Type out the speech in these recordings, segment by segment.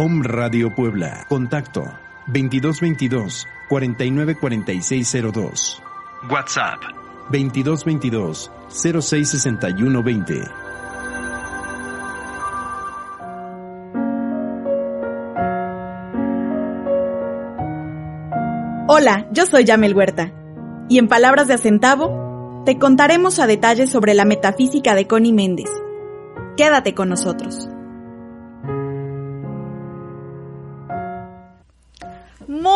Om Radio Puebla. Contacto 2222 494602. WhatsApp 2222 066120. Hola, yo soy Yamel Huerta. Y en palabras de Acentavo, te contaremos a detalle sobre la metafísica de Connie Méndez. Quédate con nosotros.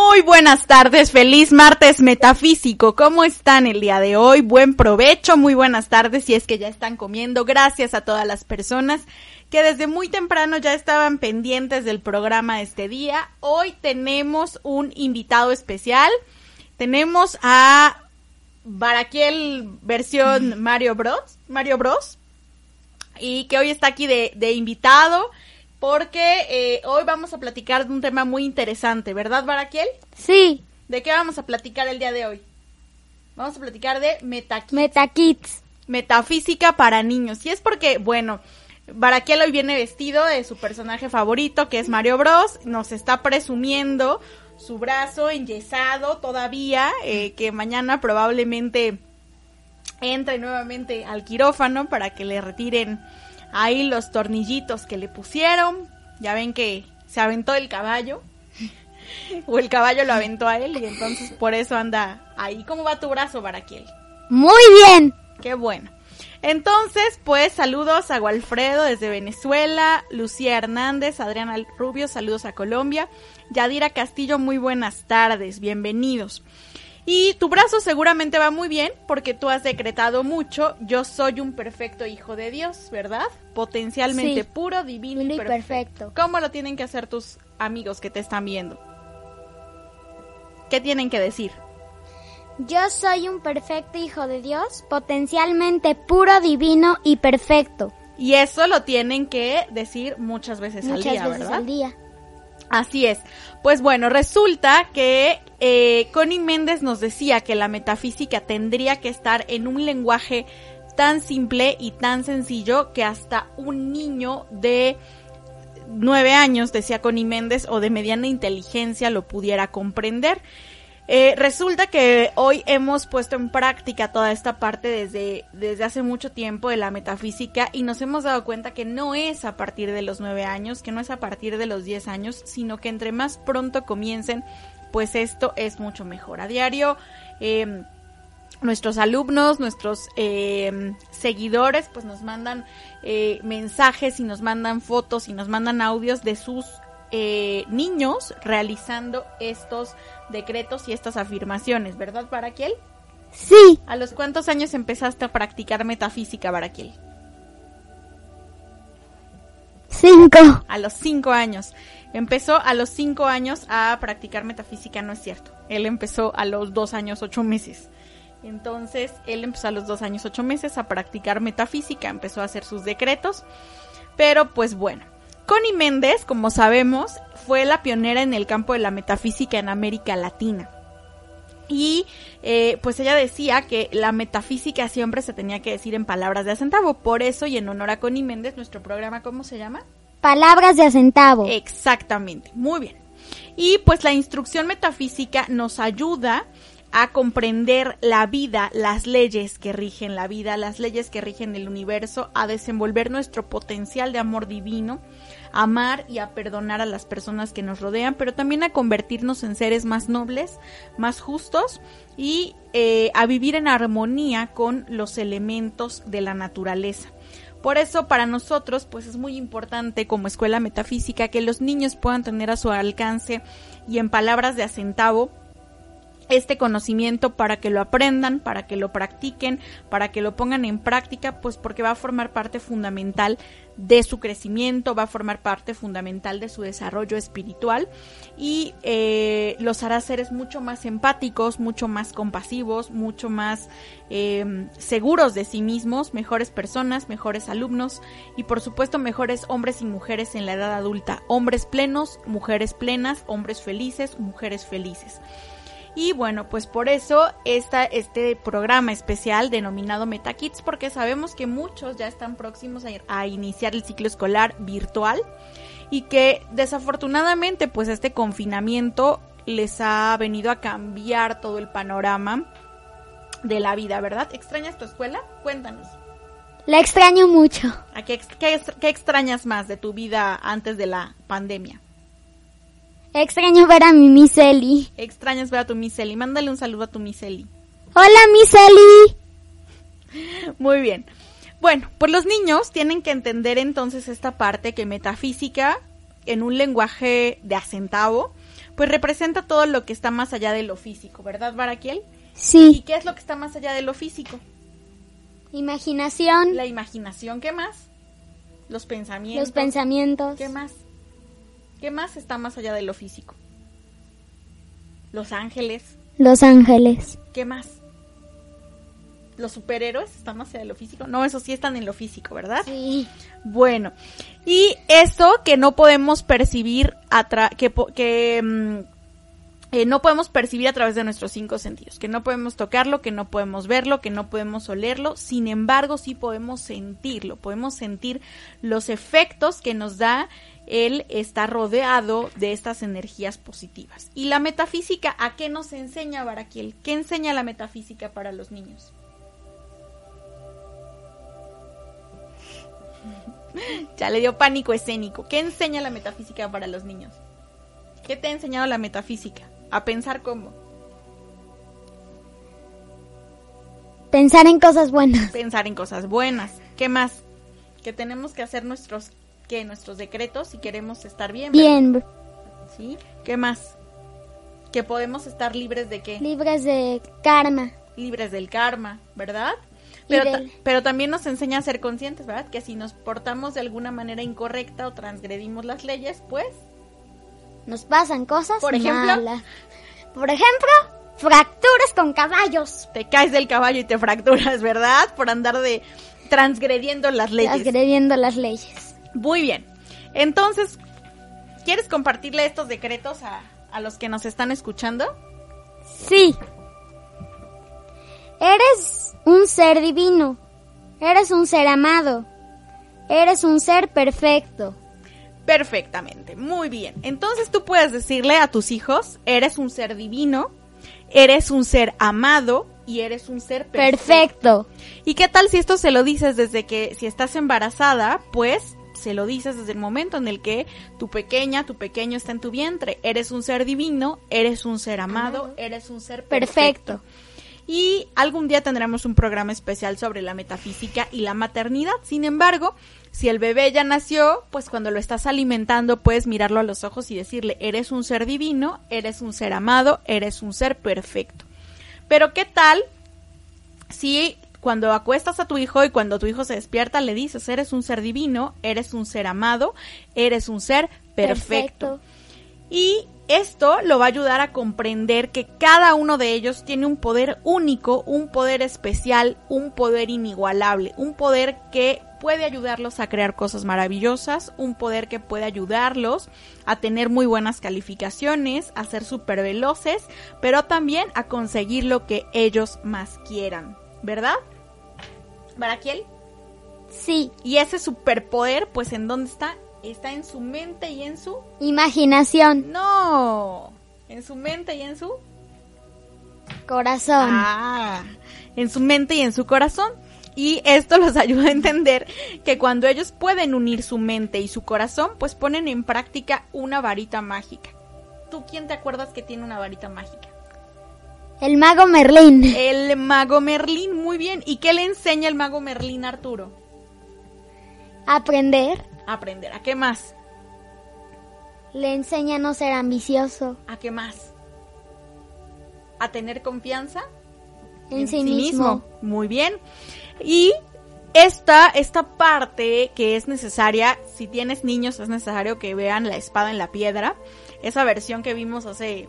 Muy buenas tardes, feliz martes metafísico. ¿Cómo están el día de hoy? Buen provecho, muy buenas tardes si es que ya están comiendo. Gracias a todas las personas que desde muy temprano ya estaban pendientes del programa este día. Hoy tenemos un invitado especial. Tenemos a Baraquiel versión Mario Bros. Mario Bros. Y que hoy está aquí de invitado porque eh, hoy vamos a platicar de un tema muy interesante, ¿verdad, Baraquiel? Sí. ¿De qué vamos a platicar el día de hoy? Vamos a platicar de Metakits. Metakits. Metafísica para niños. Y es porque, bueno, Baraquiel hoy viene vestido de su personaje favorito, que es Mario Bros. Nos está presumiendo su brazo enyesado todavía, eh, que mañana probablemente entre nuevamente al quirófano para que le retiren ahí los tornillitos que le pusieron. Ya ven que se aventó el caballo. o el caballo lo aventó a él y entonces por eso anda ahí. ¿Cómo va tu brazo, Baraquiel? Muy bien. Qué bueno. Entonces, pues saludos a Walfredo desde Venezuela, Lucía Hernández, Adriana Rubio, saludos a Colombia, Yadira Castillo, muy buenas tardes, bienvenidos. Y tu brazo seguramente va muy bien porque tú has decretado mucho, yo soy un perfecto hijo de Dios, ¿verdad? Potencialmente Sí. puro, divino y perfecto. perfecto. ¿Cómo lo tienen que hacer tus amigos que te están viendo? ¿Qué tienen que decir? Yo soy un perfecto hijo de Dios, potencialmente puro, divino y perfecto. Y eso lo tienen que decir muchas veces al día, veces ¿verdad? al día. Así es. Pues bueno, resulta que eh, Connie Méndez nos decía que la metafísica tendría que estar en un lenguaje tan simple y tan sencillo que hasta un niño de nueve años, decía Connie Méndez, o de mediana inteligencia lo pudiera comprender. Eh, resulta que hoy hemos puesto en práctica toda esta parte desde, desde hace mucho tiempo de la metafísica y nos hemos dado cuenta que no es a partir de los nueve años, que no es a partir de los diez años, sino que entre más pronto comiencen, pues esto es mucho mejor. A diario, eh, nuestros alumnos, nuestros eh, seguidores, pues nos mandan eh, mensajes y nos mandan fotos y nos mandan audios de sus eh, niños realizando estos decretos y estas afirmaciones, ¿verdad, Baraquiel? Sí, ¿A los cuántos años empezaste a practicar metafísica, Baraquiel? Cinco. A los cinco años. Empezó a los cinco años a practicar metafísica, no es cierto. Él empezó a los dos años, ocho meses. Entonces, él empezó a los dos años, ocho meses a practicar metafísica, empezó a hacer sus decretos. Pero pues bueno, Connie Méndez, como sabemos, fue la pionera en el campo de la metafísica en América Latina. Y eh, pues ella decía que la metafísica siempre se tenía que decir en palabras de acentavo. Por eso, y en honor a Connie Méndez, nuestro programa, ¿cómo se llama? Palabras de acentavo. Exactamente, muy bien. Y pues la instrucción metafísica nos ayuda a comprender la vida, las leyes que rigen la vida, las leyes que rigen el universo, a desenvolver nuestro potencial de amor divino, a amar y a perdonar a las personas que nos rodean, pero también a convertirnos en seres más nobles, más justos y eh, a vivir en armonía con los elementos de la naturaleza. Por eso para nosotros pues es muy importante como escuela metafísica que los niños puedan tener a su alcance y en palabras de acentavo este conocimiento para que lo aprendan, para que lo practiquen, para que lo pongan en práctica, pues porque va a formar parte fundamental de su crecimiento, va a formar parte fundamental de su desarrollo espiritual y eh, los hará seres mucho más empáticos, mucho más compasivos, mucho más eh, seguros de sí mismos, mejores personas, mejores alumnos y por supuesto mejores hombres y mujeres en la edad adulta, hombres plenos, mujeres plenas, hombres felices, mujeres felices. Y bueno, pues por eso está este programa especial denominado MetaKids, porque sabemos que muchos ya están próximos a, iniciar el ciclo escolar virtual y que desafortunadamente pues este confinamiento les ha venido a cambiar todo el panorama de la vida, ¿verdad? ¿Extrañas tu escuela? Cuéntanos. La extraño mucho. ¿A qué, qué extrañas más de tu vida antes de la pandemia? Extraño ver a mi Miss Ellie. Extrañas ver a tu Miss Ellie. Mándale un saludo a tu Miss Ellie. Hola, Miss Ellie. Muy bien. Bueno, pues los niños tienen que entender entonces esta parte que metafísica, en un lenguaje de acentavo, pues representa todo lo que está más allá de lo físico, ¿verdad, Baraquiel? Sí. ¿Y qué es lo que está más allá de lo físico? Imaginación. La imaginación, ¿qué más? Los pensamientos. Los pensamientos. ¿Qué más? ¿Qué más está más allá de lo físico? Los ángeles. Los ángeles. ¿Qué más? ¿Los superhéroes están más allá de lo físico? No, eso sí están en lo físico, ¿verdad? Sí. Bueno, y eso que no podemos percibir, que, que mm, eh, no podemos percibir a través de nuestros cinco sentidos, que no podemos tocarlo, que no podemos verlo, que no podemos olerlo, sin embargo sí podemos sentirlo, podemos sentir los efectos que nos da él está rodeado de estas energías positivas. ¿Y la metafísica a qué nos enseña Baraquiel? ¿Qué enseña la metafísica para los niños? ya le dio pánico escénico. ¿Qué enseña la metafísica para los niños? ¿Qué te ha enseñado la metafísica? A pensar cómo. Pensar en cosas buenas. Pensar en cosas buenas. ¿Qué más? Que tenemos que hacer nuestros que nuestros decretos si queremos estar bien. Bien. ¿Sí? ¿Qué más? Que podemos estar libres de qué? Libres de karma. Libres del karma, ¿verdad? Pero, pero también nos enseña a ser conscientes, ¿verdad? Que si nos portamos de alguna manera incorrecta o transgredimos las leyes, pues... Nos pasan cosas Por ejemplo... Por ejemplo, fracturas con caballos. Te caes del caballo y te fracturas, ¿verdad? Por andar de transgrediendo las leyes. Transgrediendo las leyes. Muy bien. Entonces, ¿quieres compartirle estos decretos a, los que nos están escuchando? Sí. Eres un ser divino. Eres un ser amado. Eres un ser perfecto. Perfectamente, muy bien. Entonces tú puedes decirle a tus hijos, eres un ser divino, eres un ser amado y eres un ser perfecto. perfecto. ¿Y qué tal si esto se lo dices desde que si estás embarazada, pues se lo dices desde el momento en el que tu pequeña, tu pequeño está en tu vientre. Eres un ser divino, eres un ser amado, eres un ser perfecto. Y algún día tendremos un programa especial sobre la metafísica y la maternidad. Sin embargo, si el bebé ya nació, pues cuando lo estás alimentando puedes mirarlo a los ojos y decirle, eres un ser divino, eres un ser amado, eres un ser perfecto. Pero ¿qué tal si cuando acuestas a tu hijo y cuando tu hijo se despierta le dices, eres un ser divino, eres un ser amado, eres un ser perfecto. Y esto lo va a ayudar a comprender que cada uno de ellos tiene un poder único, un poder especial, un poder inigualable, un poder que puede ayudarlos a crear cosas maravillosas, un poder que puede ayudarlos a tener muy buenas calificaciones, a ser súper veloces, pero también a conseguir lo que ellos más quieran, ¿verdad? ¿Baraquiel? Sí. Y ese superpoder, pues, ¿en dónde está? Está en su mente y en su... Imaginación. No, en su mente y en su... Corazón. Ah, en su mente y en su corazón. Y esto los ayuda a entender que cuando ellos pueden unir su mente y su corazón, pues ponen en práctica una varita mágica. ¿Tú quién te acuerdas que tiene una varita mágica? El mago Merlín. El mago Merlín, muy bien. ¿Y qué le enseña el mago Merlín a Arturo? Aprender. aprender. ¿A qué más? Le enseña a no ser ambicioso. ¿A qué más? ¿A tener confianza? En, sí, mismo. Muy bien. Y esta, esta parte que es necesaria, si tienes niños es necesario que vean la espada en la piedra, esa versión que vimos hace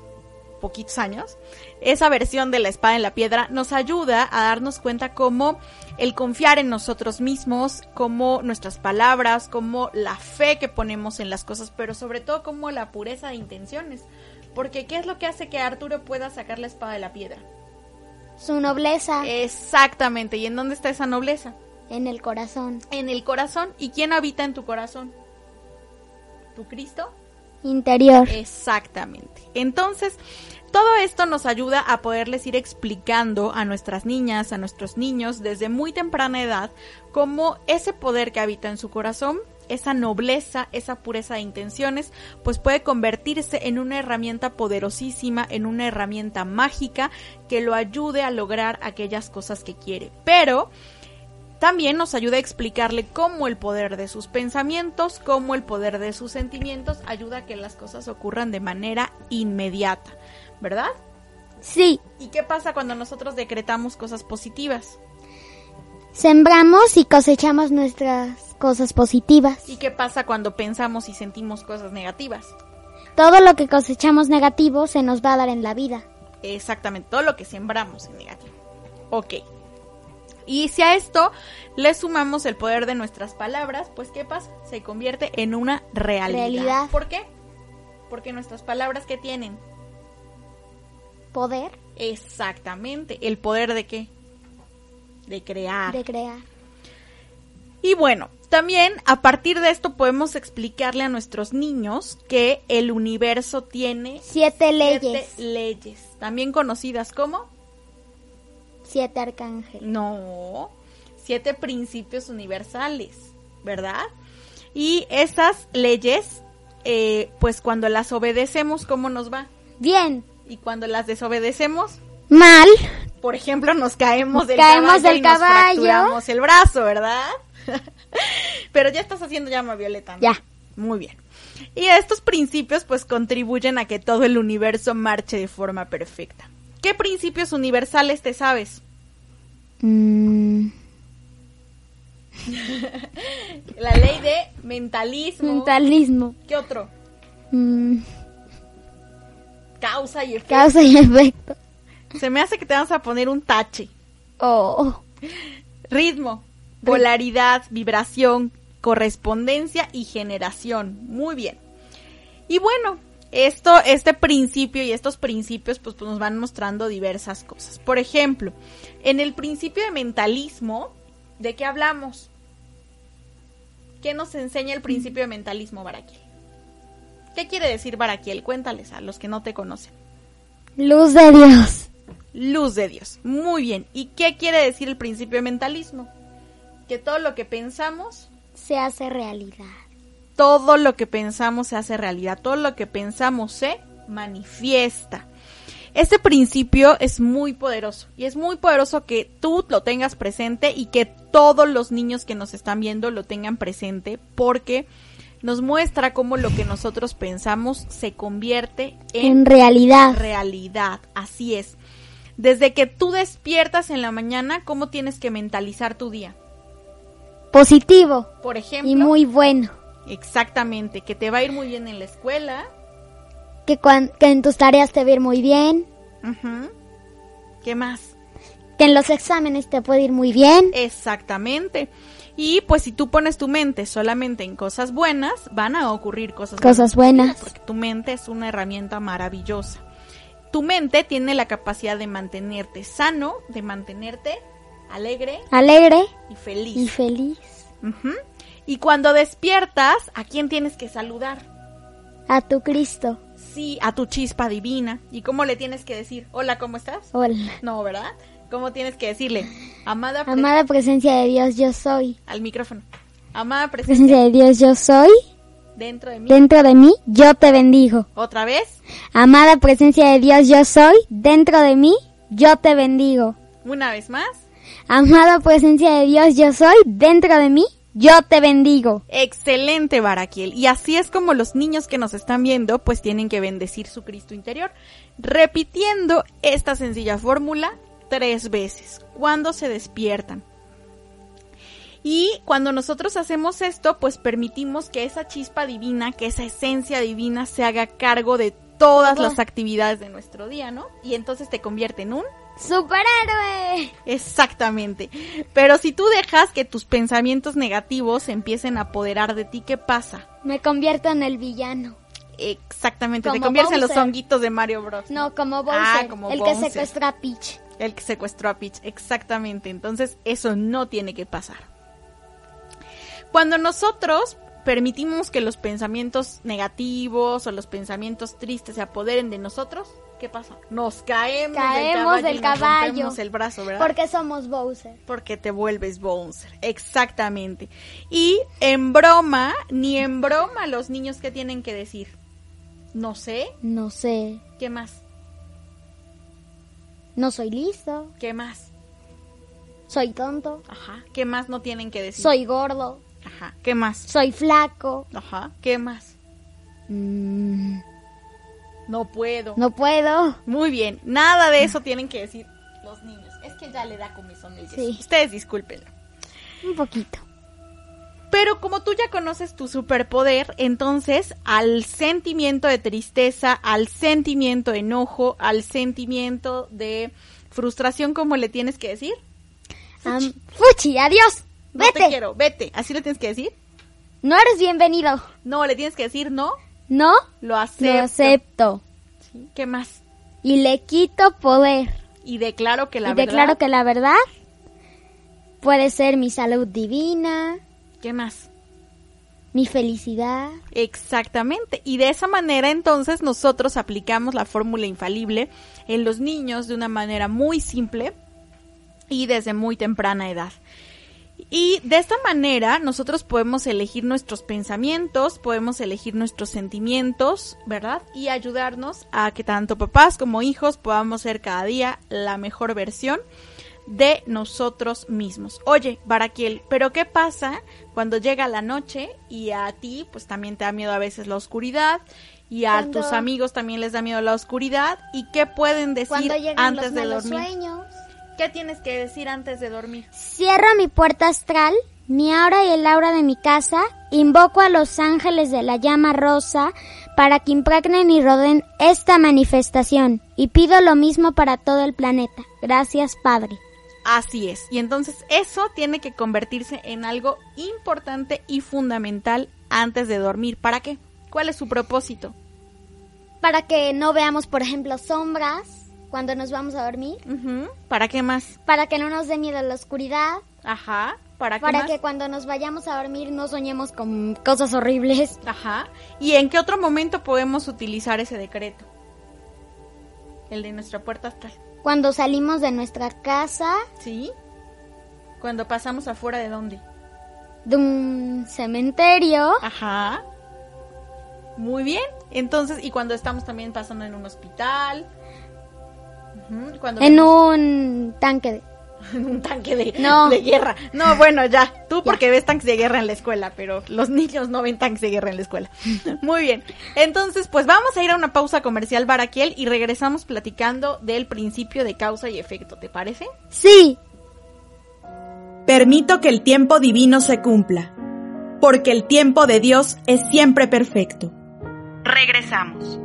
poquitos años, esa versión de la espada en la piedra nos ayuda a darnos cuenta cómo el confiar en nosotros mismos, cómo nuestras palabras, cómo la fe que ponemos en las cosas, pero sobre todo cómo la pureza de intenciones. Porque ¿qué es lo que hace que Arturo pueda sacar la espada de la piedra? Su nobleza. Exactamente. ¿Y en dónde está esa nobleza? En el corazón. En el corazón. ¿Y quién habita en tu corazón? ¿Tu Cristo? Interior. Exactamente. Entonces, todo esto nos ayuda a poderles ir explicando a nuestras niñas, a nuestros niños, desde muy temprana edad, cómo ese poder que habita en su corazón, esa nobleza, esa pureza de intenciones, pues puede convertirse en una herramienta poderosísima, en una herramienta mágica que lo ayude a lograr aquellas cosas que quiere. Pero también nos ayuda a explicarle cómo el poder de sus pensamientos, cómo el poder de sus sentimientos ayuda a que las cosas ocurran de manera inmediata, ¿verdad? Sí. ¿Y qué pasa cuando nosotros decretamos cosas positivas? Sembramos y cosechamos nuestras cosas positivas. ¿Y qué pasa cuando pensamos y sentimos cosas negativas? Todo lo que cosechamos negativo se nos va a dar en la vida. Exactamente, todo lo que sembramos en negativo. Ok. Y si a esto le sumamos el poder de nuestras palabras, pues ¿qué pasa? Se convierte en una realidad. Realidad. ¿Por qué? Porque nuestras palabras que tienen Poder exactamente el poder de qué? De crear. de crear. Y bueno, también a partir de esto podemos explicarle a nuestros niños que el universo tiene Siete siete leyes. leyes, también conocidas como Siete arcángeles. No, siete principios universales, ¿verdad? Y esas leyes, eh, pues cuando las obedecemos, ¿cómo nos va? Bien. Y cuando las desobedecemos, Mal. por ejemplo, nos caemos del Caemos caballo del y nos caballo. fracturamos el brazo, ¿verdad? Pero ya estás haciendo llama violeta. ¿no? Ya. Muy bien. Y estos principios pues contribuyen a que todo el universo marche de forma perfecta. ¿Qué principios universales te sabes? Mm, La ley de mentalismo. mentalismo. ¿Qué otro? Mm, Causa y efecto. causa y efecto. Se me hace que te vas a poner un tache. Oh. Ritmo, polaridad, vibración, correspondencia y generación. Muy bien. Y bueno, esto, este principio y estos principios pues, pues, nos van mostrando diversas cosas. Por ejemplo, en el principio de mentalismo, ¿de qué hablamos? ¿Qué nos enseña el principio de mentalismo, Baraquiel? ¿Qué quiere decir Baraquiel? Cuéntales a los que no te conocen. Luz de Dios. Luz de Dios. Muy bien. ¿Y qué quiere decir el principio de mentalismo? Que todo lo que pensamos, Se hace realidad. todo lo que pensamos se hace realidad. Todo lo que pensamos se manifiesta. Este principio es muy poderoso y es muy poderoso que tú lo tengas presente y que todos los niños que nos están viendo lo tengan presente porque nos muestra cómo lo que nosotros pensamos se convierte en En realidad. realidad, así es. Desde que tú despiertas en la mañana, ¿cómo tienes que mentalizar tu día? Positivo Por ejemplo, y muy bueno. exactamente, que te va a ir muy bien en la escuela. Que, cuan- que en tus tareas te va a ir muy bien. ¿Qué más? Que en los exámenes te puede ir muy bien. Exactamente. Y pues si tú pones tu mente solamente en cosas buenas, van a ocurrir cosas Cosas buenas. buenas. Porque tu mente es una herramienta maravillosa. Tu mente tiene la capacidad de mantenerte sano, de mantenerte alegre Alegre y feliz. y feliz. Y cuando despiertas, ¿a quién tienes que saludar? A tu Cristo. Sí, a tu chispa divina. ¿Y cómo le tienes que decir? Hola, ¿cómo estás? Hola. No, ¿verdad? ¿Cómo tienes que decirle? Amada, pre- Amada presencia de Dios, yo soy. al micrófono. Amada presencia Presencia de Dios, yo soy. dentro de mí. Dentro de mí, yo te bendigo. Otra vez. Amada presencia de Dios, yo soy. Dentro de mí, yo te bendigo. Una vez más. Amada presencia de Dios, yo soy. Dentro de mí, yo te bendigo. Excelente, Baraquiel. Y así es como los niños que nos están viendo, pues tienen que bendecir su Cristo interior, repitiendo esta sencilla fórmula tres veces, cuando se despiertan. Y cuando nosotros hacemos esto, pues permitimos que esa chispa divina, que esa esencia divina se haga cargo de todas las actividades de nuestro día, ¿no? Y entonces te convierte en un ¡Superhéroe! Exactamente. Pero si tú dejas que tus pensamientos negativos se empiecen a apoderar de ti, ¿qué pasa? Me convierto en el villano. Exactamente, te conviertes en los honguitos de Mario Bros. No, como Bowser, Ah, como el Bowser. que secuestró a Peach. El que secuestró a Peach, exactamente. Entonces, eso no tiene que pasar. Cuando nosotros permitimos que los pensamientos negativos o los pensamientos tristes se apoderen de nosotros, ¿qué pasa? Nos caemos, Caemos del del caballo, nos rompemos el brazo, ¿verdad? Porque somos Bowser. Porque te vuelves Bouncer. Exactamente. Y en broma, ni en broma los niños que tienen que decir. No sé. No sé. ¿Qué más? No soy listo. ¿Qué más? Soy tonto. Ajá. ¿Qué más no tienen que decir? Soy gordo. Ajá. ¿Qué más? Soy flaco. Ajá. ¿Qué más? Mm, No puedo. no puedo. Muy bien. Nada de eso tienen que decir los niños. Es que ya le da comezón el yeso. Sí. Ustedes discúlpenlo. Un poquito. Pero como tú ya conoces tu superpoder, entonces al sentimiento de tristeza, al sentimiento de enojo, al sentimiento de frustración, ¿cómo le tienes que decir? Am- Fuchi, adiós. No Vete. te quiero, vete. ¿Así le tienes que decir? No eres bienvenido. No, le tienes que decir no, No lo acepto. lo acepto. Sí, ¿Qué más? Y le quito poder. Y declaro que la y verdad. declaro que la verdad puede ser mi salud divina, ¿Qué más? mi felicidad. Exactamente. Y de esa manera entonces nosotros aplicamos la fórmula infalible en los niños de una manera muy simple y desde muy temprana edad. Y de esta manera nosotros podemos elegir nuestros pensamientos, podemos elegir nuestros sentimientos, ¿verdad? Y ayudarnos a que tanto papás como hijos podamos ser cada día la mejor versión de nosotros mismos. Oye, Baraquiel, pero ¿qué pasa cuando llega la noche y a ti pues también te da miedo a veces la oscuridad y a Cuando- tus amigos también les da miedo la oscuridad y qué pueden decir antes los de malos dormir? sueños. ¿Qué tienes que decir antes de dormir? Cierro mi puerta astral, mi aura y el aura de mi casa, invoco a los ángeles de la llama rosa para que impregnen y rodeen esta manifestación y pido lo mismo para todo el planeta. Gracias, Padre. Así es. Y entonces eso tiene que convertirse en algo importante y fundamental antes de dormir. ¿Para qué? ¿Cuál es su propósito? Para que no veamos, por ejemplo, sombras cuando nos vamos a dormir. ¿Para qué más? para que no nos dé miedo la oscuridad, Ajá. ¿Para qué para más? que cuando nos vayamos a dormir no soñemos con cosas horribles. Ajá. ¿Y en qué otro momento podemos utilizar ese decreto? El de nuestra puerta astral. Cuando salimos de nuestra casa, ¿Sí? Cuando pasamos afuera de dónde? de un cementerio, Ajá. Muy bien. Entonces, y cuando estamos también pasando en un hospital. Cuando en vemos- un tanque de... un tanque de, No. de guerra. No, bueno, ya. Tú porque ves tanques de guerra en la escuela, pero los niños no ven tanques de guerra en la escuela. Muy bien. Entonces, pues vamos a ir a una pausa comercial, Baraquiel, y regresamos platicando del principio de causa y efecto. ¿Te parece? Sí. Permito que el tiempo divino se cumpla, porque el tiempo de Dios es siempre perfecto. Regresamos.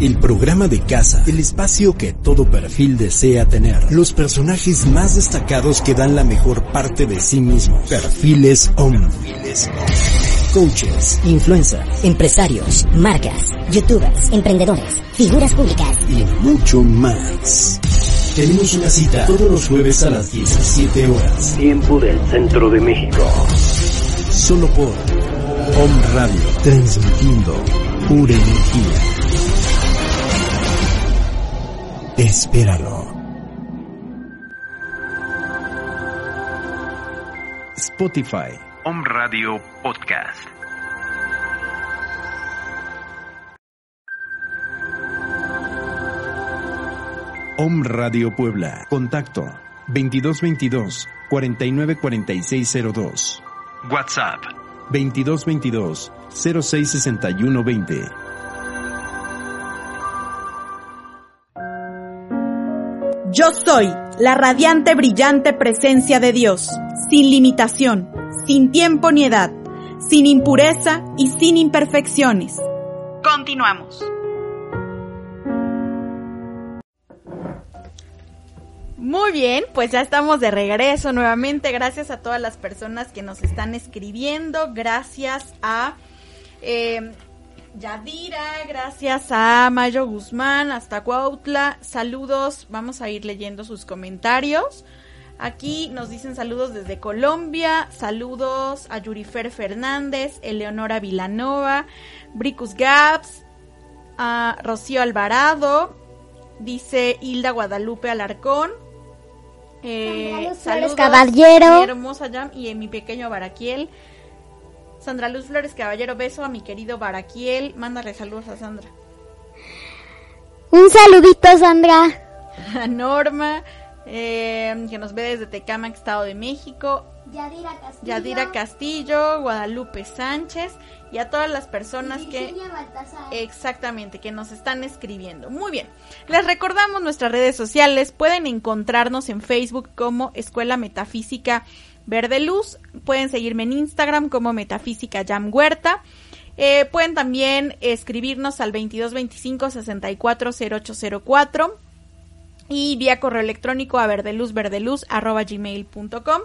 El programa de casa, el espacio que todo perfil desea tener. Los personajes más destacados que dan la mejor parte de sí mismos. Perfiles OM. Coaches influencers, empresarios, marcas, youtubers, emprendedores, figuras públicas. y mucho más. Tenemos una cita todos los jueves a las 17 horas. Tiempo del centro de México. Solo por Om Radio. Transmitiendo pura energía. Espéralo. Spotify. Om Radio Podcast. Om Radio Puebla. Contacto 2222 494602. WhatsApp 2222 066120. Yo soy la radiante, brillante presencia de Dios, sin limitación, sin tiempo ni edad, sin impureza y sin imperfecciones. Continuamos. Muy bien, pues ya estamos de regreso nuevamente. Gracias a todas las personas que nos están escribiendo. Gracias a eh, Yadira, gracias a Mayo Guzmán, hasta Cuautla. Saludos, vamos a ir leyendo sus comentarios. Aquí nos dicen saludos desde Colombia, saludos a Yurifer Fernández, Eleonora Vilanova, Bricus Gaps, a Rocío Alvarado, dice Hilda Guadalupe Alarcón. Eh, saludos, Caballero. mi hermosa Yam y a mi pequeño Baraquiel. Sandra Luz Flores Caballero, beso a mi querido Baraquiel. Mándale saludos a Sandra. Un saludito, Sandra. A Norma, eh, que nos ve desde Tecamac, Estado de México. Yadira Castillo. Yadira Castillo, Guadalupe Sánchez y a todas las personas que exactamente que nos están escribiendo. Muy bien. Les recordamos nuestras redes sociales, pueden encontrarnos en Facebook como Escuela Metafísica Verde Luz, pueden seguirme en Instagram como Metafísica Jam Huerta. Eh, pueden también escribirnos al 2225 640804 y vía correo electrónico a verdeluzverdeluz@gmail.com.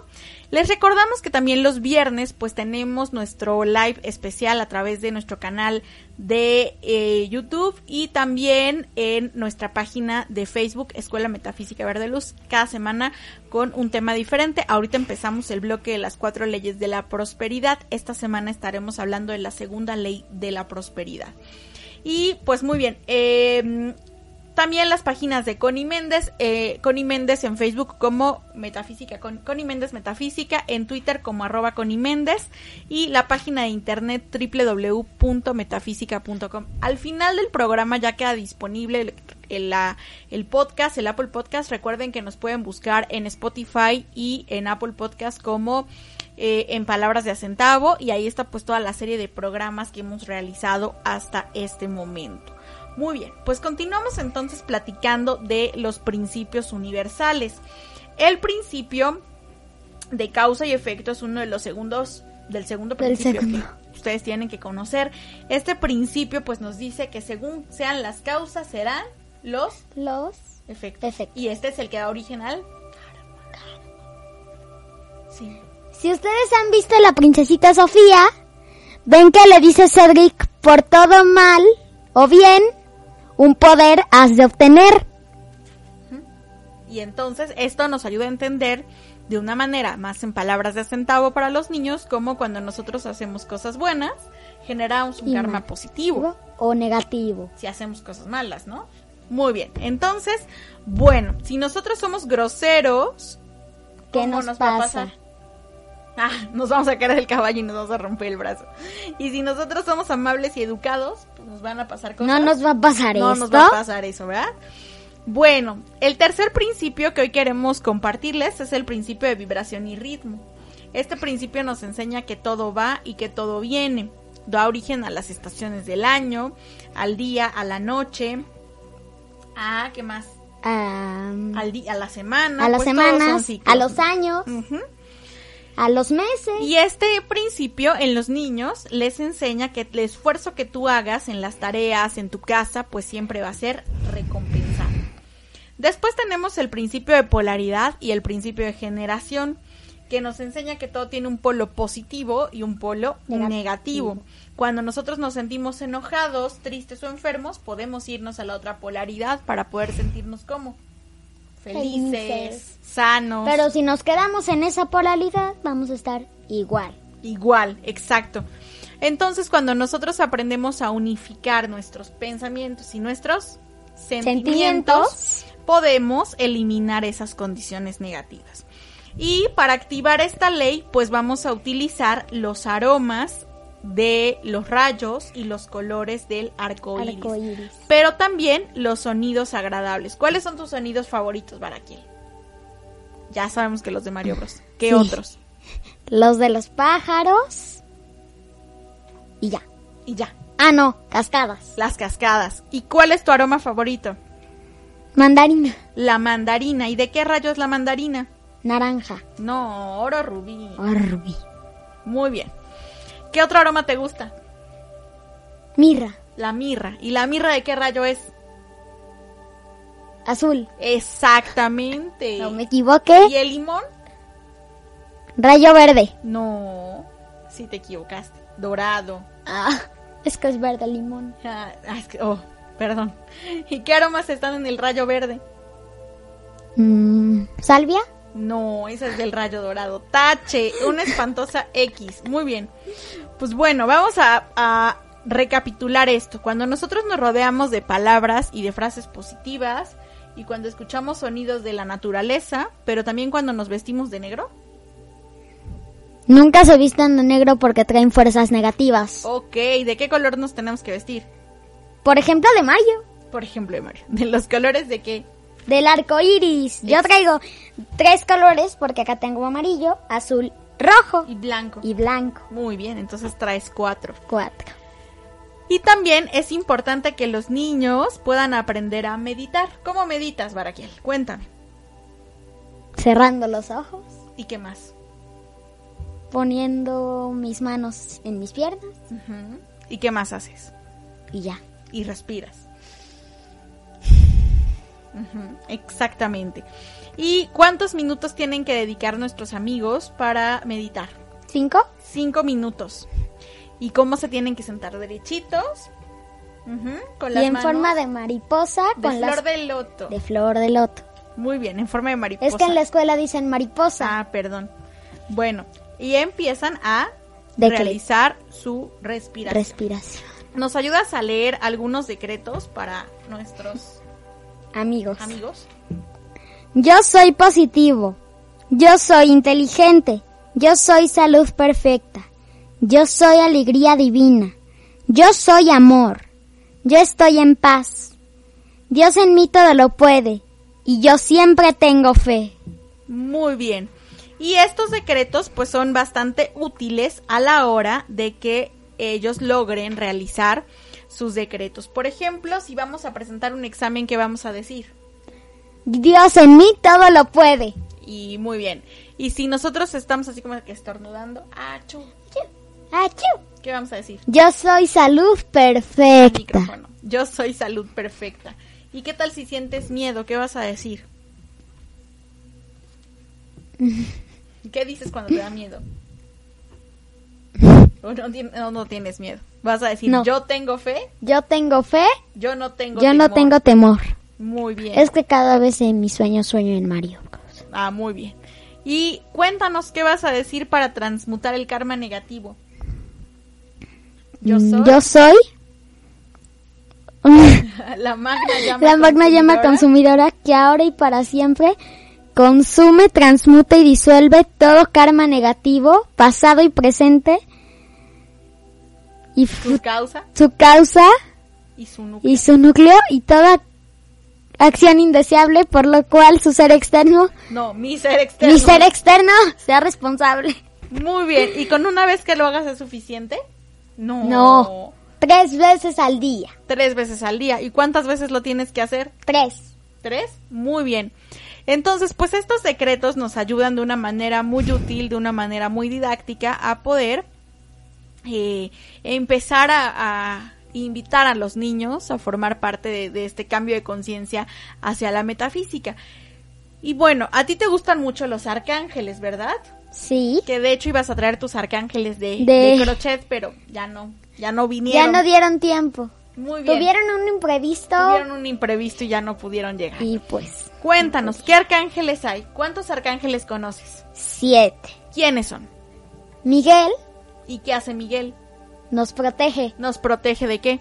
Les recordamos que también los viernes pues tenemos nuestro live especial a través de nuestro canal de eh, YouTube y también en nuestra página de Facebook Escuela Metafísica Verde Luz cada semana con un tema diferente. Ahorita empezamos el bloque de las cuatro leyes de la prosperidad. Esta semana estaremos hablando de la segunda ley de la prosperidad. Y pues muy bien, eh, también las páginas de Connie Méndez, eh, Connie Méndez en Facebook como Metafísica, Con, Connie Méndez Metafísica, en Twitter como arroba Connie Méndez y la página de internet www.metafísica.com. Al final del programa ya queda disponible el, podcast, el Apple Podcast. Recuerden que nos pueden buscar en Spotify y en Apple Podcast como eh, en palabras de a centavo y ahí está pues toda la serie de programas que hemos realizado hasta este momento. Muy bien, pues continuamos entonces platicando de los principios universales. El principio de causa y efecto es uno de los segundos del segundo Del principio segundo. que ustedes tienen que conocer. Este principio pues nos dice que según sean las causas serán los Los efectos. Efectos. Y este es el que da origen al Sí. Si ustedes han visto la princesita Sofía, ven que le dice Cedric, por todo mal o bien, un poder has de obtener. Y entonces esto nos ayuda a entender de una manera más en palabras de centavo para los niños, como cuando nosotros hacemos cosas buenas, generamos un Y karma positivo. O negativo. Si hacemos cosas malas, ¿no? Muy bien. Entonces, bueno, si nosotros somos groseros, ¿Qué ¿cómo nos va a pasa? pasar? Ah, nos vamos a caer del caballo y nos vamos a romper el brazo. Y si nosotros somos amables y educados, pues nos van a pasar cosas. No nos va a pasar no esto. nos va a pasar eso, ¿verdad? Bueno, el tercer principio que hoy queremos compartirles es el principio de vibración y ritmo. Este principio nos enseña que todo va y que todo viene. Da origen a las estaciones del año, al día, a la noche, a qué más, A, al día, a la semana, a las pues semanas, a los años. A los meses. Y este principio en los niños les enseña que el esfuerzo que tú hagas en las tareas, en tu casa, pues siempre va a ser recompensado. Después tenemos el principio de polaridad y el principio de generación, que nos enseña que todo tiene un polo positivo y un polo Negativo. negativo. Cuando nosotros nos sentimos enojados, tristes o enfermos, podemos irnos a la otra polaridad para poder sentirnos como felices, Felices. sanos. Pero si nos quedamos en esa polaridad, vamos a estar igual. Igual, exacto. Entonces, cuando nosotros aprendemos a unificar nuestros pensamientos y nuestros sentimientos, Sentimientos. podemos eliminar esas condiciones negativas. Y para activar esta ley, pues vamos a utilizar los aromas de los rayos y los colores del arco iris. Pero también los sonidos agradables. ¿Cuáles son tus sonidos favoritos, Baraquiel? Ya sabemos que los de Mario Bros. ¿Qué Sí. otros? Los de los pájaros. Y ya. Y ya. Ah, no, cascadas. Las cascadas. ¿Y cuál es tu aroma favorito? Mandarina. La mandarina. ¿Y de qué rayo es la mandarina? Naranja. No, oro rubí. Orbi. Muy bien. ¿Qué otro aroma te gusta? Mirra. La mirra. ¿Y la mirra de qué rayo es? Azul. Exactamente. No me equivoqué. ¿Y el limón? Rayo verde. No. Sí te equivocaste. Dorado. Ah, es que es verde el limón. Ah, ah, es que- oh, perdón. ¿Y qué aromas están en el rayo verde? Mm, ¿Salvia? No, esa es del rayo dorado. Tache, una espantosa X. Muy bien. Pues bueno, vamos a, a recapitular esto. Cuando nosotros nos rodeamos de palabras y de frases positivas, y cuando escuchamos sonidos de la naturaleza, pero también cuando nos vestimos de negro. Nunca se visten de negro porque traen fuerzas negativas. Ok, ¿de qué color nos tenemos que vestir? Por ejemplo, de Mario. Por ejemplo, de Mario. ¿De los colores de qué? Del arco iris. Yo traigo tres colores porque acá tengo amarillo, azul, rojo Y blanco. y blanco. Muy bien, entonces traes cuatro. Cuatro. Y también es importante que los niños puedan aprender a meditar. ¿Cómo meditas, Baraquiel? Cuéntame. Cerrando los ojos, ¿Y qué más? poniendo mis manos en mis piernas. ¿Y qué más haces? y ya. Y respiras. Exactamente. ¿Y cuántos minutos tienen que dedicar nuestros amigos para meditar? ¿Cinco? Cinco minutos. ¿Y cómo se tienen que sentar derechitos? Con Y en manos forma de mariposa de con flor las de loto. de flor de loto. Muy bien, en forma de mariposa. Es que en la escuela dicen mariposa. Ah, perdón. Bueno, y empiezan a realizar su respiración. Respiración. ¿Nos ayudas a leer algunos decretos para nuestros Amigos. amigos? Yo soy positivo. Yo soy inteligente. Yo soy salud perfecta. Yo soy alegría divina. Yo soy amor. Yo estoy en paz. Dios en mí todo lo puede. Y yo siempre tengo fe. Muy bien. Y estos decretos pues son bastante útiles a la hora de que ellos logren realizar sus decretos. Por ejemplo, si vamos a presentar un examen, ¿qué vamos a decir? Dios en mí todo lo puede. Y muy bien. Y si nosotros estamos así como que estornudando, ¡achú! ¡Achú! ¿Qué vamos a decir? Yo soy salud Al perfecta. Yo soy salud perfecta. ¿Y qué tal si sientes miedo? ¿Qué vas a decir? ¿Qué dices cuando te da miedo? ¿O no, tien- no, no tienes miedo? Vas a decir, No. yo tengo fe, Yo tengo fe. yo no tengo Yo no temor". tengo temor. Muy bien. Es que cada vez en mis sueños sueño en Mario. Ah, muy bien. Y cuéntanos qué vas a decir para transmutar el karma negativo. Yo Mm, soy Yo soy la magna llama la magna llama consumidora que ahora y para siempre consume, transmuta y disuelve todo karma negativo, pasado y presente, y su causa su causa y su núcleo. y su núcleo y toda acción indeseable, por lo cual su ser externo, No, mi ser externo. mi ser externo, sea responsable. Muy bien. ¿Y con una vez que lo hagas es suficiente? No. No. Tres veces al día. Tres veces al día. ¿Y cuántas veces lo tienes que hacer? Tres. ¿Tres? Muy bien. Entonces, pues estos secretos nos ayudan de una manera muy útil, de una manera muy didáctica a poder eh, empezar a, a invitar a los niños a formar parte de, de este cambio de conciencia hacia la metafísica. Y bueno, a ti te gustan mucho los arcángeles, ¿verdad? Sí. Que de hecho ibas a traer tus arcángeles de, De- de crochet, pero ya no, ya no Ya vinieron. no dieron tiempo. Muy bien. Tuvieron un imprevisto. Tuvieron un imprevisto y ya no pudieron llegar. Y pues, Cuéntanos, ¿qué arcángeles hay? ¿Cuántos arcángeles conoces? siete. ¿Quiénes son? Miguel ¿Y qué hace Miguel? nos protege ¿Nos protege de qué?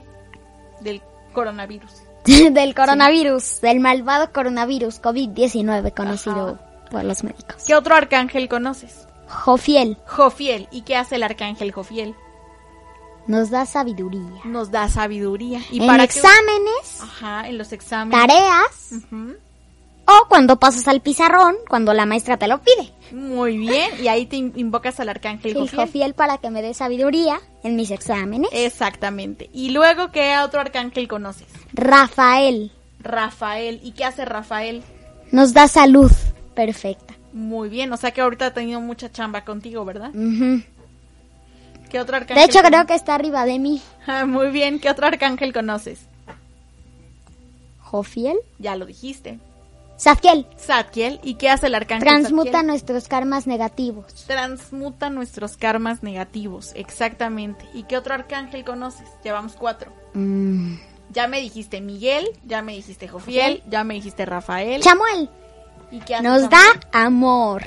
Del coronavirus. del coronavirus, del malvado coronavirus COVID-19 conocido por los médicos. ¿Qué otro arcángel conoces? Jofiel Jofiel. ¿Y qué hace el arcángel Jofiel? nos da sabiduría. Nos da sabiduría. ¿Y en para exámenes, Ajá, en los exámenes. tareas Ujú. o cuando pasas al pizarrón, cuando la maestra te lo pide. Muy bien. Y ahí te in- invocas al arcángel El Jofiel. Jofiel para que me dé sabiduría en mis exámenes. Exactamente. Y luego, ¿qué otro arcángel conoces? Rafael Rafael. ¿Y qué hace Rafael? nos da salud perfecta. Muy bien. O sea que ahorita ha tenido mucha chamba contigo, ¿verdad? ¿Qué otro arcángel? De hecho, conoces? creo que está arriba de mí. Ah, muy bien. ¿Qué otro arcángel conoces? Jofiel. Ya lo dijiste. Safiel. Zadkiel. ¿Y qué hace el arcángel Transmuta Zadkiel? nuestros karmas negativos. Transmuta nuestros karmas negativos. Exactamente. ¿Y qué otro arcángel conoces? Llevamos cuatro. Mm. Ya me dijiste Miguel, ya me dijiste Jofiel, ya me dijiste Rafael. Chamuel. ¿Y qué hace Nos da amor.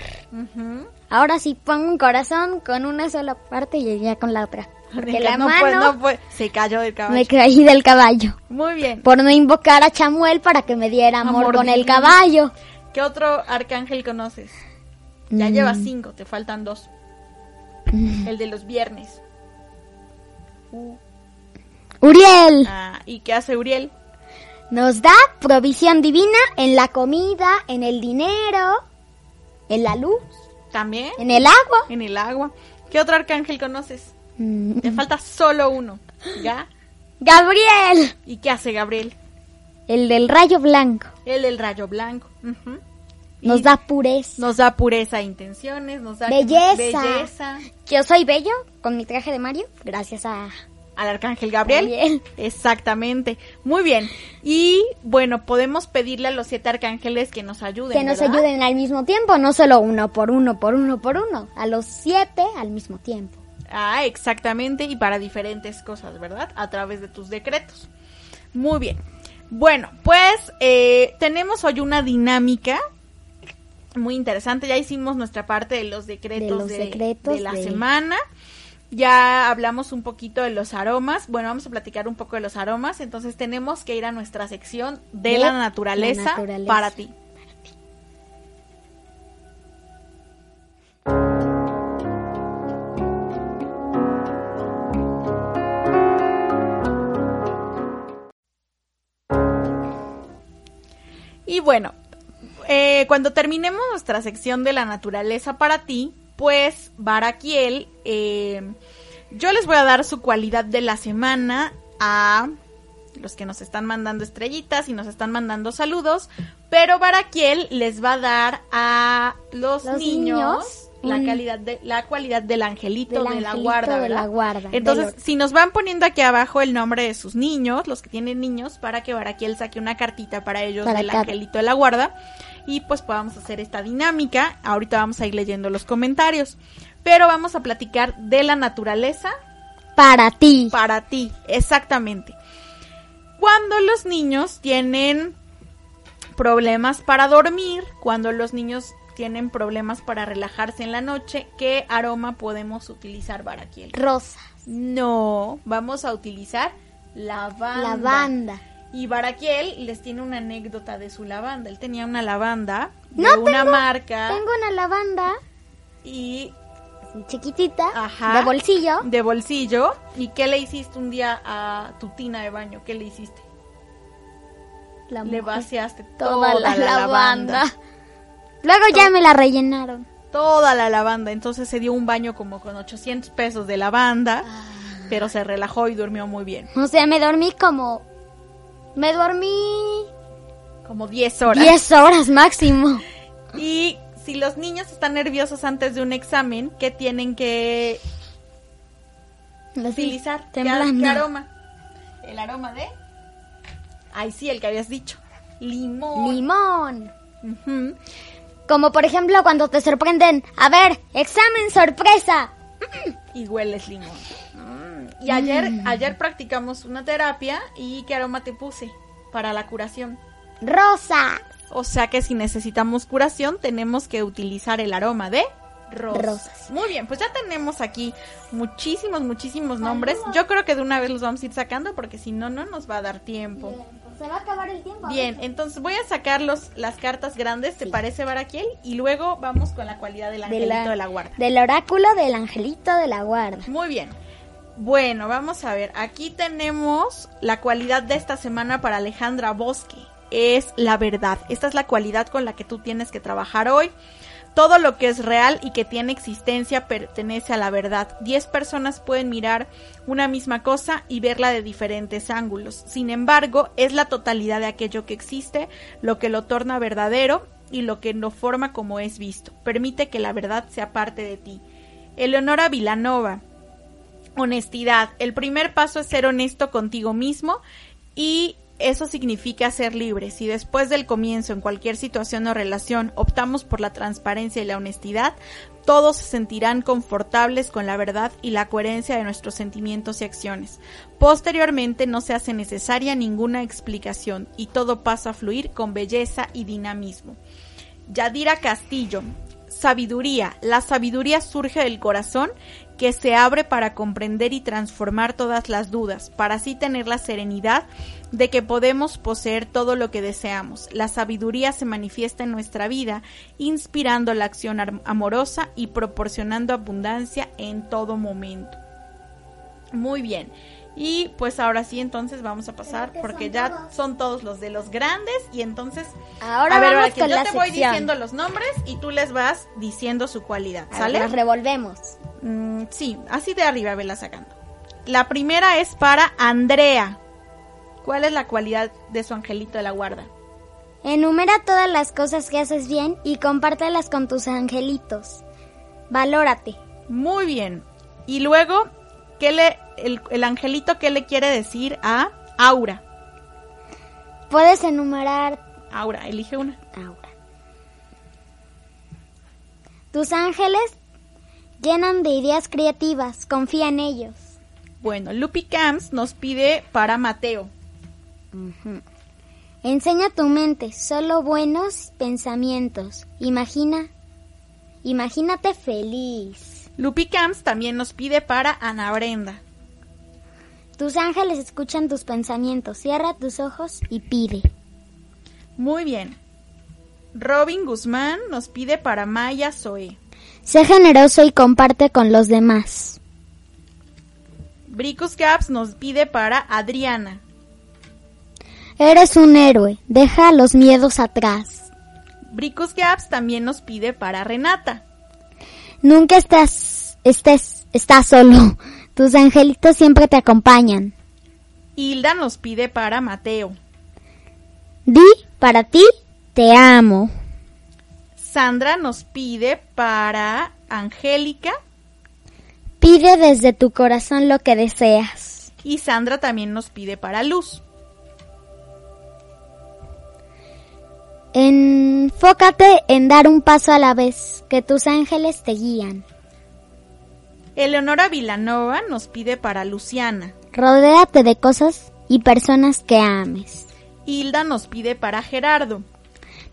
Ahora sí pongo un corazón con una sola parte y ya con la otra. Porque Venga, la no mano puede, no puede. Se cayó del caballo. me caí del caballo. Muy bien. Por no invocar a Chamuel para que me diera amor, Amor con el caballo. ¿Qué otro arcángel conoces? Ya Mm. llevas cinco, te faltan dos. El de los viernes. Uh, Uriel. ah, ¿Y qué hace Uriel? Nos da provisión divina en la comida, en el dinero, en la luz, También. en el agua. En el agua. ¿Qué otro arcángel conoces? Mm. Te falta solo uno. ¿Ya? Gabriel. ¿Y qué hace Gabriel? El del rayo blanco. El del rayo blanco. Nos da pureza. nos da pureza de intenciones, nos da Belleza. belleza. Yo soy bello con mi traje de Mario, gracias a Al arcángel Gabriel. Gabriel. Exactamente. Muy bien. Y bueno, podemos pedirle a los siete arcángeles que nos ayuden. que nos ¿verdad? ayuden al mismo tiempo, no solo uno por uno, por uno, por uno, a los siete al mismo tiempo. Ah, exactamente. Y para diferentes cosas, ¿verdad? A través de tus decretos. Muy bien. Bueno, pues eh, tenemos hoy una dinámica muy interesante. Ya hicimos nuestra parte de los decretos De los de, decretos de la de- semana. Ya hablamos un poquito de los aromas. Bueno, vamos a platicar un poco de los aromas. Entonces tenemos que ir a nuestra sección de, la, naturaleza. para ti. Y bueno, eh, cuando terminemos nuestra sección de la naturaleza para ti, pues Baraquiel, eh, yo les voy a dar su cualidad de la semana a los que nos están mandando estrellitas y nos están mandando saludos, pero Baraquiel les va a dar a los, Los niños, niños la calidad de la cualidad del angelito Del de la guarda, de la guarda, Entonces, si nos van poniendo aquí abajo el nombre de sus niños, los que tienen niños, para que Baraquiel saque una cartita para ellos Para del angelito de la guarda y pues podamos hacer esta dinámica. Ahorita vamos a ir leyendo los comentarios, pero vamos a platicar de la naturaleza Para ti. para ti, exactamente. Cuando los niños tienen problemas para dormir, cuando los niños tienen problemas para relajarse en la noche, ¿qué aroma podemos utilizar, Baraquiel? Rosa. No, vamos a utilizar lavanda. Lavanda. Y Baraquiel les tiene una anécdota de su lavanda. Él tenía una lavanda de No, una tengo- marca Tengo una lavanda y chiquitita, Ajá. de bolsillo. de bolsillo. ¿Y qué le hiciste un día a tu tina de baño? ¿Qué le hiciste? La le vaciaste toda la, lavanda. Luego ya me la rellenaron. Toda la lavanda. Entonces se dio un baño como con 800 pesos de lavanda. Ah. Pero se relajó y durmió muy bien. O sea, me dormí como... Me dormí Como 10 horas. 10 horas máximo. Y si los niños están nerviosos antes de un examen, ¿qué tienen que utilizar? ¿Qué, temblando. qué aroma? El aroma de... Ay, sí, el que habías dicho. Limón. Limón. Como por ejemplo cuando te sorprenden. A ver, examen sorpresa. Y hueles limón. Mm. Y ayer, ayer practicamos una terapia y ¿qué aroma te puse para la curación? Rosa. O sea que si necesitamos curación tenemos que utilizar el aroma de rosas. Rosas. Muy bien, pues ya tenemos aquí muchísimos, muchísimos nombres. Yo creo que de una vez los vamos a ir sacando porque si no, no nos va a dar tiempo. Se va a acabar el tiempo. Bien, entonces voy a sacar los, las cartas grandes, ¿te parece, Baraquiel? Y luego vamos con la cualidad del angelito de la, guarda. Del oráculo del angelito de la guarda. Muy bien. Bueno, vamos a ver. Aquí tenemos la cualidad de esta semana para Alejandra Bosque. Es la verdad. Esta es la cualidad con la que tú tienes que trabajar hoy. Todo lo que es real y que tiene existencia pertenece a la verdad. Diez personas pueden mirar una misma cosa y verla de diferentes ángulos. Sin embargo, es la totalidad de aquello que existe lo que lo torna verdadero y lo que lo forma como es visto. Permite que la verdad sea parte de ti. Eleonora Vilanova. Honestidad. El primer paso es ser honesto contigo mismo y eso significa ser libre. Si después del comienzo en cualquier situación o relación optamos por la transparencia y la honestidad, todos se sentirán confortables con la verdad y la coherencia de nuestros sentimientos y acciones. Posteriormente no se hace necesaria ninguna explicación y todo pasa a fluir con belleza y dinamismo. Yadira Castillo. Sabiduría. La sabiduría surge del corazón que se abre para comprender y transformar todas las dudas, para así tener la serenidad de que podemos poseer todo lo que deseamos. La sabiduría se manifiesta en nuestra vida, inspirando la acción amorosa y proporcionando abundancia en todo momento. Muy bien. Y pues ahora sí, entonces vamos a pasar porque ya son todos los de los grandes y entonces Ahora a ver, vamos ahora con yo la te voy diciendo los nombres y tú les vas diciendo su cualidad, ver, ¿sale? Las revolvemos. Mm, sí, así de arriba vela sacando. La primera es para Andrea. ¿Cuál es la cualidad de su angelito de la guarda? Enumera todas las cosas que haces bien y compártelas con tus angelitos. Valórate. Muy bien. Y luego, ¿qué le, el, el angelito qué le quiere decir a Aura? Puedes enumerar Aura, elige una. Aura. Tus ángeles llenan de ideas creativas. Confía en ellos. Bueno, Lupi Camps nos pide para Mateo. Enseña tu mente solo buenos pensamientos. Imagina. Imagínate feliz. Lupi Camps también nos pide para Ana Brenda. Tus ángeles escuchan tus pensamientos. Cierra tus ojos y pide. Muy bien. Robin Guzmán nos pide para Maya Zoe. Sé generoso y comparte con los demás. Bricus Caps nos pide para Adriana. Eres un héroe. Deja los miedos atrás. Bricus Gaps también nos pide para Renata. Nunca estás, estés, estás solo. Tus angelitos siempre te acompañan. Hilda nos pide para Mateo. Di, para ti, te amo. Sandra nos pide para Angélica. Pide desde tu corazón lo que deseas. Y Sandra también nos pide para Luz. Enfócate en dar un paso a la vez, que tus ángeles te guían. Eleonora Vilanova nos pide para Luciana. Rodéate de cosas y personas que ames. Hilda nos pide para Gerardo.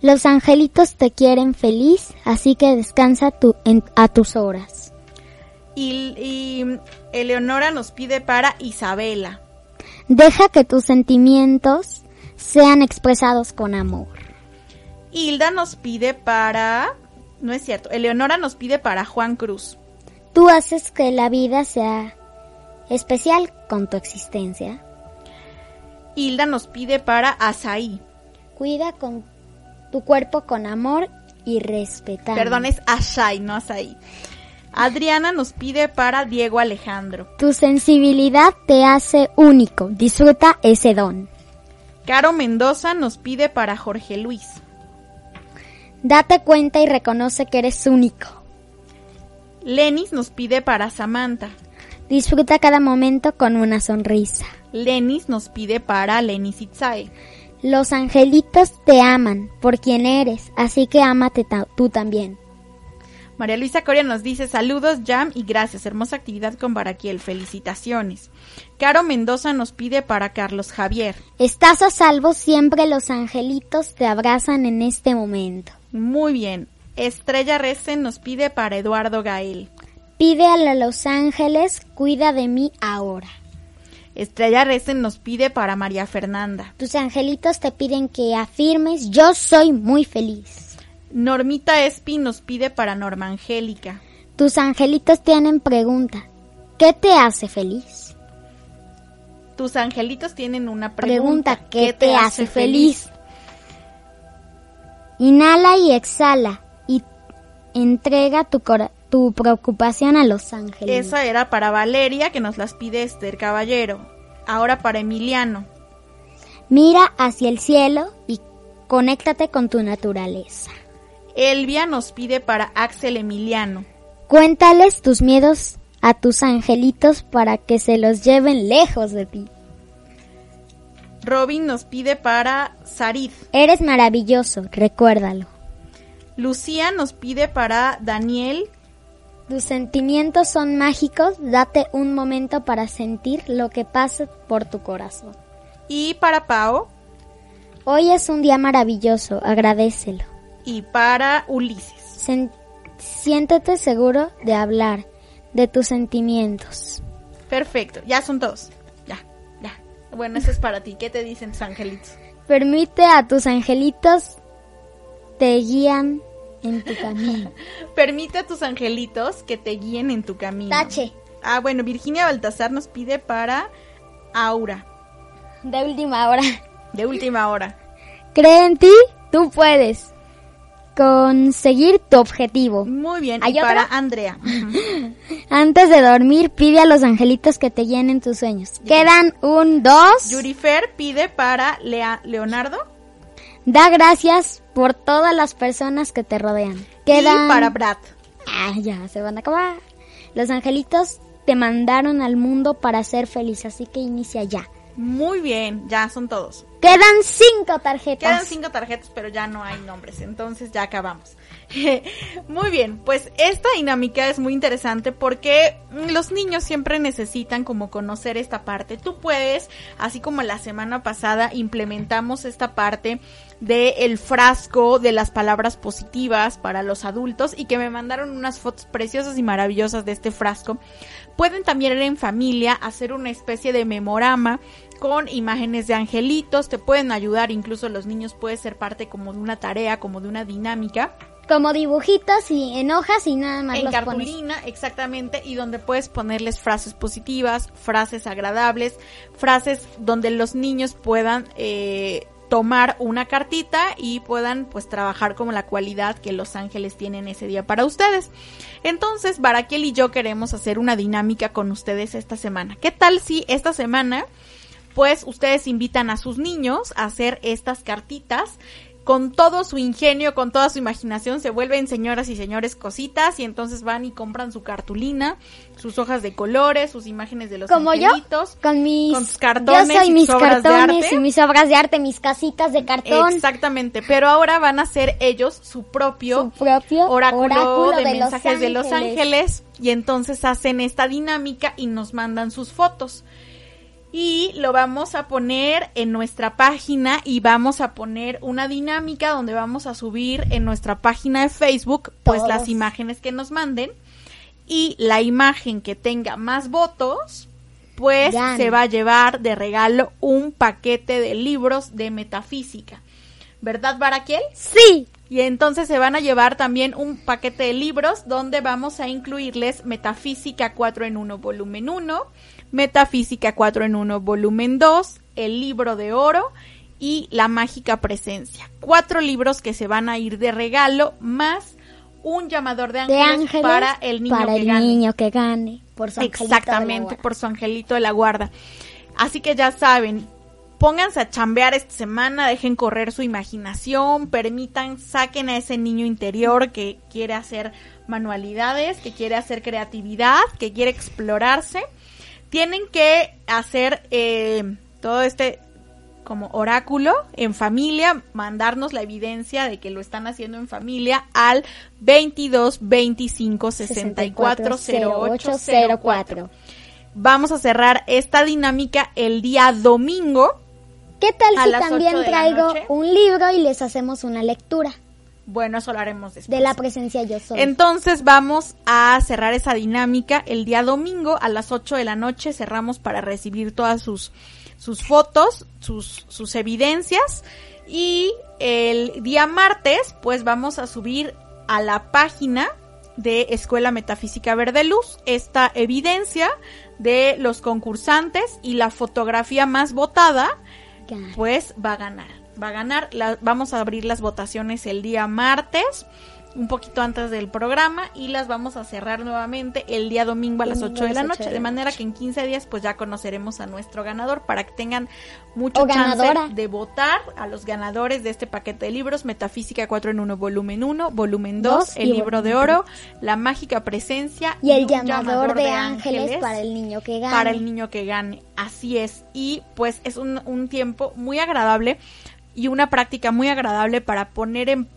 Los angelitos te quieren feliz, así que descansa tu- en- a tus horas. Y, y Eleonora nos pide para Isabela. Deja que tus sentimientos sean expresados con amor. Hilda nos pide para... No es cierto. Eleonora nos pide para Juan Cruz. Tú haces que la vida sea especial con tu existencia. Hilda nos pide para Asaí. Cuida con tu cuerpo con amor y respetar. Perdón, es Ashai, no Asai. Adriana nos pide para Diego Alejandro. Tu sensibilidad te hace único. Disfruta ese don. Caro Mendoza nos pide para Jorge Luis. Date cuenta y reconoce que eres único. Lenis nos pide para Samantha. Disfruta cada momento con una sonrisa. Lenis nos pide para Lenis Itzae. Los angelitos te aman por quien eres, así que ámate tú también. María Luisa Coria nos dice saludos, Jam, y gracias. Hermosa actividad con Baraquiel. Felicitaciones. Caro Mendoza nos pide para Carlos Javier. Estás a salvo, siempre los angelitos te abrazan en este momento. Muy bien. Estrella Recen nos pide para Eduardo Gael. Pide a los ángeles, cuida de mí ahora. Estrella Recen nos pide para María Fernanda. Tus angelitos te piden que afirmes, yo soy muy feliz. Normita Espi nos pide para Norma Angélica. Tus angelitos tienen pregunta, ¿qué te hace feliz? Tus angelitos tienen una pregunta. Pregunta, ¿qué te hace feliz? Inhala y exhala y entrega tu, cora- tu preocupación a los ángeles. Esa era para Valeria, que nos las pide Esther Caballero. Ahora para Emiliano. Mira hacia el cielo y conéctate con tu naturaleza. Elvia nos pide para Axel Emiliano. Cuéntales tus miedos a tus angelitos para que se los lleven lejos de ti. Robin nos pide para Sarid. Eres maravilloso, recuérdalo. Lucía nos pide para Daniel. Tus sentimientos son mágicos, date un momento para sentir lo que pasa por tu corazón. Y para Pao. Hoy es un día maravilloso, agradecelo. Y para Ulises. Sen- siéntete seguro de hablar de tus sentimientos. Perfecto, ya son todos. Ya, ya. Bueno, eso es para ti. ¿Qué te dicen tus angelitos? Permite a tus angelitos te guían en tu camino. Permite a tus angelitos que te guíen en tu camino. Tache. Ah, bueno, Virginia Baltasar nos pide para Aura, De última hora. de última hora. Cree en ti, tú puedes conseguir tu objetivo. Muy bien. ¿Hay y otra? para Andrea. Antes de dormir, pide a los angelitos que te llenen tus sueños. Quedan un, dos. Yurifer pide para Lea- Leonardo. Da gracias por todas las personas que te rodean. Quedan... Y para Brad. Ah, ya, se van a acabar. Los angelitos te mandaron al mundo para ser feliz, así que inicia ya. Muy bien, ya son todos. Quedan cinco tarjetas. Quedan cinco tarjetas, pero ya no hay nombres, entonces ya acabamos. muy bien, pues esta dinámica es muy interesante porque los niños siempre necesitan como conocer esta parte. Tú puedes, así como la semana pasada implementamos esta parte de el frasco de las palabras positivas para los adultos y que me mandaron unas fotos preciosas y maravillosas de este frasco. Pueden también en familia hacer una especie de memorama con imágenes de angelitos, te pueden ayudar, incluso los niños puede ser parte como de una tarea, como de una dinámica. Como dibujitos y en hojas y nada más en los pones. cartulina, exactamente, y donde puedes ponerles frases positivas, frases agradables, frases donde los niños puedan eh, tomar una cartita y puedan pues trabajar como la cualidad que los ángeles tienen ese día para ustedes. Entonces, Baraquiel y yo queremos hacer una dinámica con ustedes esta semana. ¿Qué tal si esta semana pues ustedes invitan a sus niños a hacer estas cartitas con todo su ingenio, con toda su imaginación, se vuelven señoras y señores cositas y entonces van y compran su cartulina, sus hojas de colores, sus imágenes de los Como yo, angelitos. con mis con sus cartones Yo soy y mis sus obras de cartones arte. y mis obras de arte, mis casitas de cartón. Exactamente, pero ahora van a ser ellos su propio, Su propio oráculo, oráculo de, de Los mensajes de Los. Ángeles y entonces hacen esta dinámica y nos mandan sus fotos. Y lo vamos a poner en nuestra página y vamos a poner una dinámica donde vamos a subir en nuestra página de Facebook pues Todos. las imágenes que nos manden y la imagen que tenga más votos pues se va a llevar de regalo un paquete de libros de metafísica. ¿Verdad, Baraquiel? Sí. Y entonces se van a llevar también un paquete de libros donde vamos a incluirles Metafísica 4 en 1 volumen 1, Metafísica 4 en 1 volumen 2, el libro de oro y La mágica presencia. Cuatro libros que se van a ir de regalo más un llamador de ángeles, De ángeles para el niño para que el gane. niño que gane. Por su Exactamente, por su angelito de la guarda. Así que ya saben, pónganse a chambear esta semana, dejen correr su imaginación, permitan, saquen a ese niño interior que quiere hacer manualidades, que quiere hacer creatividad, que quiere explorarse. Tienen que hacer eh, todo este como oráculo en familia, mandarnos la evidencia de que lo están haciendo en familia al 22 25 64 08 04. Vamos a cerrar esta dinámica el día domingo. ¿Qué tal si también traigo un libro y les hacemos una lectura Bueno, eso lo haremos después. de la presencia yo soy? Entonces vamos a cerrar esa dinámica el día domingo a las 8 de la noche. Cerramos para recibir todas sus, sus fotos, sus, sus evidencias. Y el día martes, pues vamos a subir a la página de Escuela Metafísica Verde Luz esta evidencia de los concursantes y la fotografía más votada pues va a ganar. Va a ganar. La- vamos a abrir las votaciones el día martes, un poquito antes del programa, y las vamos a cerrar nuevamente el día domingo a las Domingo 8 de la noche. de De manera que en 15 días, pues ya conoceremos a nuestro ganador para que tengan mucho O chance ganadora. de votar a los ganadores de este paquete de libros: Metafísica 4 en 1, volumen 1, volumen 2, Dos El y libro de oro, La mágica presencia Y el un llamador de ángeles para el niño que gane. para el niño que gane. Así es. Y pues es un, un tiempo muy agradable y una práctica muy agradable para poner en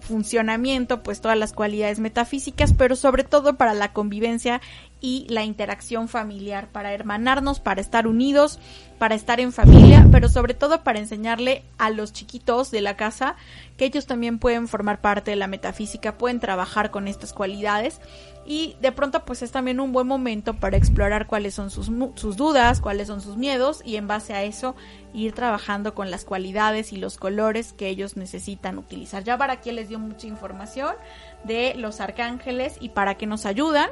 funcionamiento pues todas las cualidades metafísicas, pero sobre todo para la convivencia y la interacción familiar, para hermanarnos, para estar unidos, para estar en familia, pero sobre todo para enseñarle a los chiquitos de la casa que ellos también pueden formar parte de la metafísica, pueden trabajar con estas cualidades y de pronto pues es también un buen momento para explorar cuáles son sus, sus dudas, cuáles son sus miedos y en base a eso ir trabajando con las cualidades y los colores que ellos necesitan utilizar. Ya para aquí les dio mucha información de los arcángeles y para qué nos ayudan.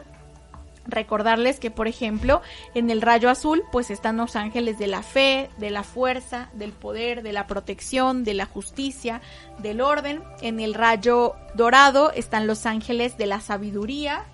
Recordarles que, por ejemplo, en el rayo azul, pues están los ángeles de la fe, de la fuerza, del poder, de la protección, de la justicia, del orden. En el rayo dorado están los ángeles de la sabiduría,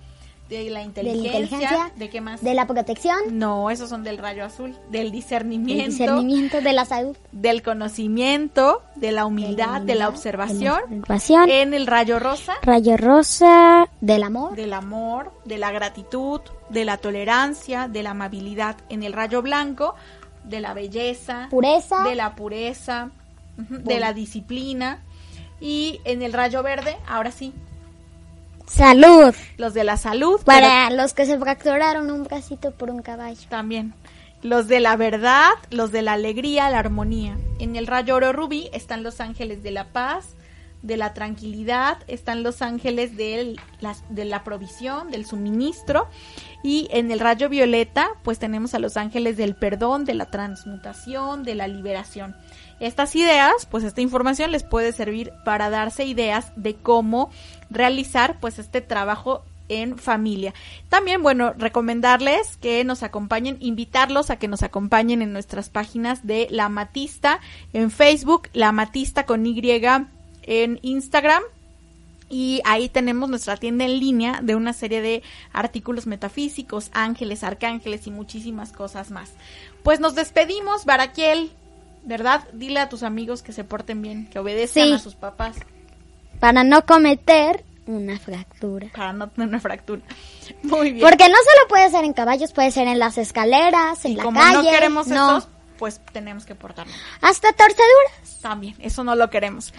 de la inteligencia, inteligencia, ¿de qué más? De la protección, No, esos son del rayo azul, del del discernimiento, discernimiento, de la salud. del conocimiento, de la humildad, de la humildad, observación. de la observación. En el rayo rosa, Rayo rosa, del amor. del amor, de la gratitud, de la tolerancia, de la amabilidad. En el rayo blanco, de la belleza, Pureza. de la pureza, de la disciplina. Y en el rayo verde, ahora sí, Salud. los de la salud. Para los que se fracturaron un bracito por un caballo. también. Los de la verdad, los de la alegría, la armonía. En el rayo oro rubí están los ángeles de la paz, de la tranquilidad, están los ángeles de, las, de la provisión, del suministro. Y en el rayo violeta, pues tenemos a los ángeles del perdón, de la transmutación, de la liberación. Estas ideas, pues esta información les puede servir para darse ideas de cómo realizar pues este trabajo en familia. También, bueno, recomendarles que nos acompañen, invitarlos a que nos acompañen en nuestras páginas de La Matista en Facebook, La Matista con Y en Instagram. Y ahí tenemos nuestra tienda en línea de una serie de artículos metafísicos, ángeles, arcángeles y muchísimas cosas más. Pues nos despedimos, Baraquiel, ¿verdad? Dile a tus amigos que se porten bien, que obedezcan Sí. a sus papás Para no cometer una fractura. para no tener una fractura. Muy bien. Porque no solo puede ser en caballos, puede ser en las escaleras, en y la como calle. no queremos no. estos, pues tenemos que portarnos. Hasta torceduras. También, eso no lo queremos.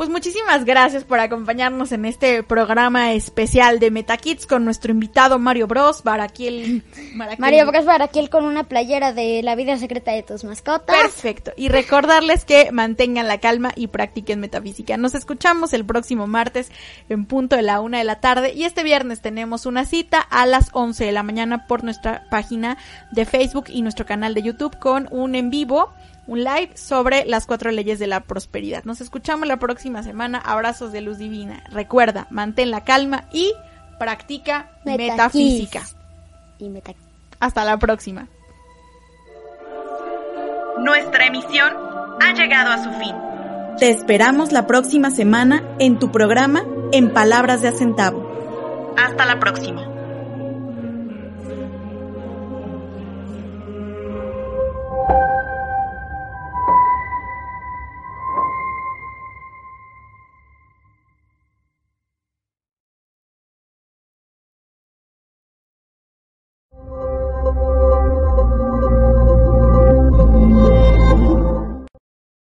Pues muchísimas gracias por acompañarnos en este programa especial de MetaKids con nuestro invitado Mario Bros. Baraquiel. Baraquiel- Mario Bros Baraquiel con una playera de la vida secreta de tus mascotas. Perfecto. Y recordarles que mantengan la calma y practiquen metafísica. Nos escuchamos el próximo martes en punto de la una de la tarde. Y este viernes tenemos una cita a las 11 de la mañana por nuestra página de Facebook y nuestro canal de YouTube con un en vivo, un live sobre las cuatro leyes de la prosperidad. Nos escuchamos la próxima semana. Abrazos de luz divina. Recuerda, mantén la calma y practica metafísica. Y meta Hasta la próxima. Nuestra emisión ha llegado a su fin. Te esperamos la próxima semana en tu programa En Palabras de Acentavo. Hasta la próxima.